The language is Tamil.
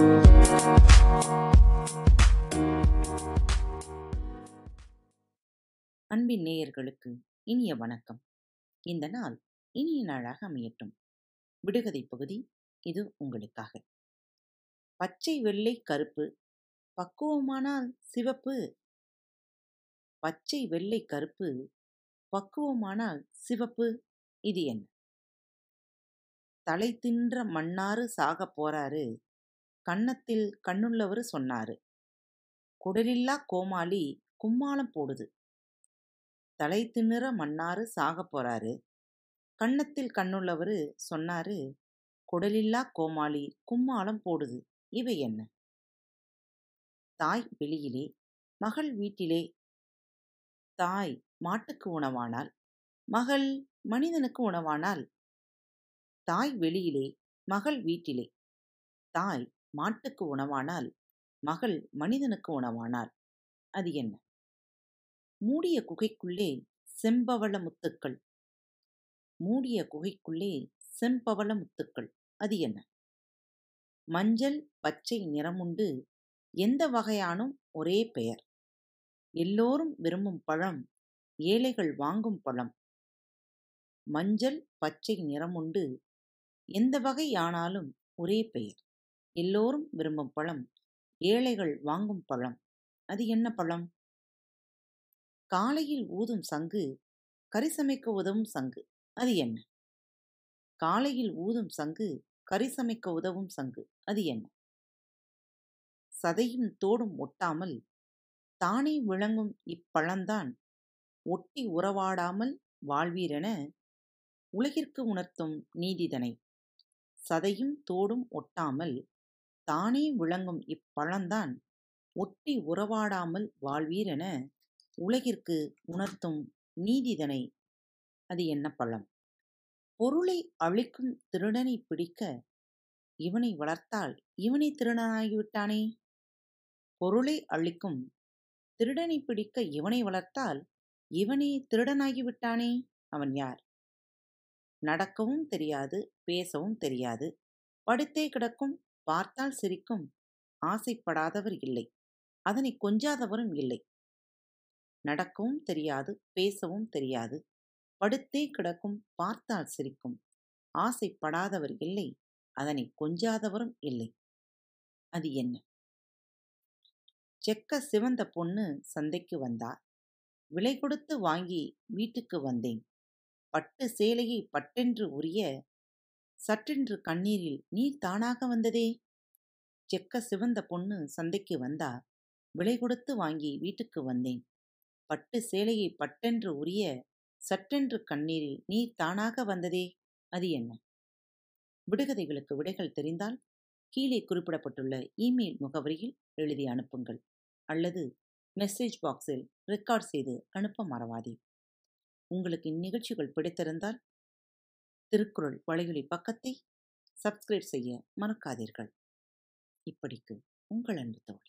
அன்பின் நேயர்களுக்கு இனிய வணக்கம். இந்த நாள் இனிய நாளாக அமையட்டும். விடுகதை பகுதி இது உங்களுக்காக. பச்சை வெள்ளை கருப்பு பக்குவமானால் சிவப்பு. பச்சை வெள்ளை கருப்பு பக்குவமானால் சிவப்பு இது என்ன? தலை தின்ற மன்னாரு சாக போறாரு. கன்னத்தில் கண்ணுள்ளவர் சொன்னாரு. குடலில்லா கோமாளி கும்மாளம் போடுது. தலை திண்ணுற மன்னாரு சாக போறாரு. கன்னத்தில் கண்ணுள்ளவர் சொன்னாரு குடலில்லா கோமாளி கும்மாளம் போடுது. இவை என்ன? தாய் வெளியிலே மகள் வீட்டிலே. தாய் மாட்டுக்கு உணவானால் மகள் மனிதனுக்கு உணவானால். தாய் வெளியிலே மகள் வீட்டிலே. தாய் மாட்டுக்கு உணவானால் மகள் மனிதனுக்கு உணவானாள் அது என்ன? மூடிய குகைக்குள்ளே செம்பவள முத்துக்கள். மூடிய குகைக்குள்ளே செம்பவள முத்துக்கள். அது என்ன? மஞ்சள் பச்சை நிறமுண்டு எந்த வகையானும் ஒரே பெயர். எல்லோரும் விரும்பும் பழம் ஏழைகள் வாங்கும் பழம். மஞ்சள் பச்சை நிறமுண்டு எந்த வகையானாலும் ஒரே பெயர். எல்லோரும் விரும்பும் பழம். ஏழைகள் வாங்கும் பழம். அது என்ன பழம்? காலையில் ஊதும் சங்கு கறி சமைக்க உதவும் சங்கு. அது என்ன? காலையில் ஊதும் சங்கு கறி சமைக்க உதவும் சங்கு. அது என்ன? சதையும் தோடும் ஒட்டாமல் தானே விளங்கும் இப்பழந்தான் ஒட்டி உறவாடாமல் வாழ்வீரென உலகிற்கு உணர்த்தும் நீதிதனை சதையும் தோடும் ஒட்டாமல் தானே விளங்கும் இப்பழந்தான் ஒட்டி உறவாடாமல் வாழ்வீரென உலகிற்கு உணர்த்தும் நீதிதனை அது என்ன பழம்? பொருளை அழிக்கும் திருடனை பிடிக்க இவனை வளர்த்தால் இவனை திருடனாகிவிட்டானே? பொருளை அழிக்கும் திருடனை பிடிக்க இவனை வளர்த்தால் இவனே திருடனாகிவிட்டானே? அவன் யார்? நடக்கவும் தெரியாது பேசவும் தெரியாது படுத்தே கிடக்கும் பார்த்தால் சிரிக்கும் ஆசைப்படாதவர் இல்லை. அதனை கொஞ்சாதவரும் இல்லை. நடக்கவும் தெரியாது பேசவும் தெரியாது. படுத்தே கிடக்கும் பார்த்தால் சிரிக்கும். ஆசைப்படாதவர் இல்லை அதனை கொஞ்சாதவரும் இல்லை. அது என்ன? செக்க சிவந்த பொண்ணு சந்தைக்கு வந்தார். விலை கொடுத்து வாங்கி வீட்டுக்கு வந்தேன். பட்டு சேலையை பட்டென்று உரிய சற்றென்று கண்ணீரில் நீர் தானாக வந்ததே? செக்க சிவந்த பொண்ணு சந்தைக்கு வந்தா விலை கொடுத்து வாங்கி வீட்டுக்கு வந்தேன். பட்டு சேலையை பட்டென்று உரிய சற்றென்று கண்ணீரில் நீர் தானாக வந்ததே? அது என்ன? விடுகதைகளுக்கு விடைகள் தெரிந்தால் கீழே குறிப்பிடப்பட்டுள்ள இமெயில் முகவரியில் எழுதி அனுப்புங்கள். அல்லது மெசேஜ் பாக்ஸில் ரெக்கார்ட் செய்து அனுப்ப மறவாதே. உங்களுக்கு இந்நிகழ்ச்சிகள் பிடித்திருந்தால் திருக்குறள் வலையொலி பக்கத்தை சப்ஸ்கிரைப் செய்ய மறக்காதீர்கள். இப்படிக்கு உங்கள் அன்பு தோழி.